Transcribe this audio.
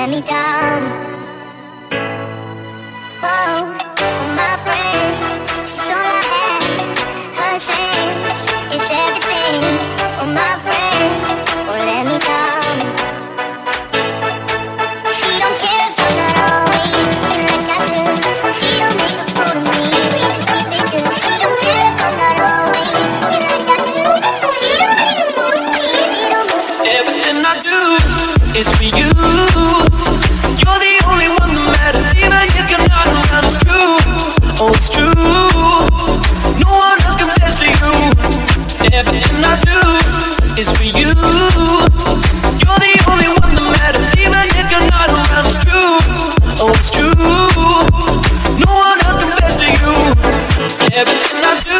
Let me down. Oh, my friend, she's all I have. Her sense is everything. Oh, my friend. and I do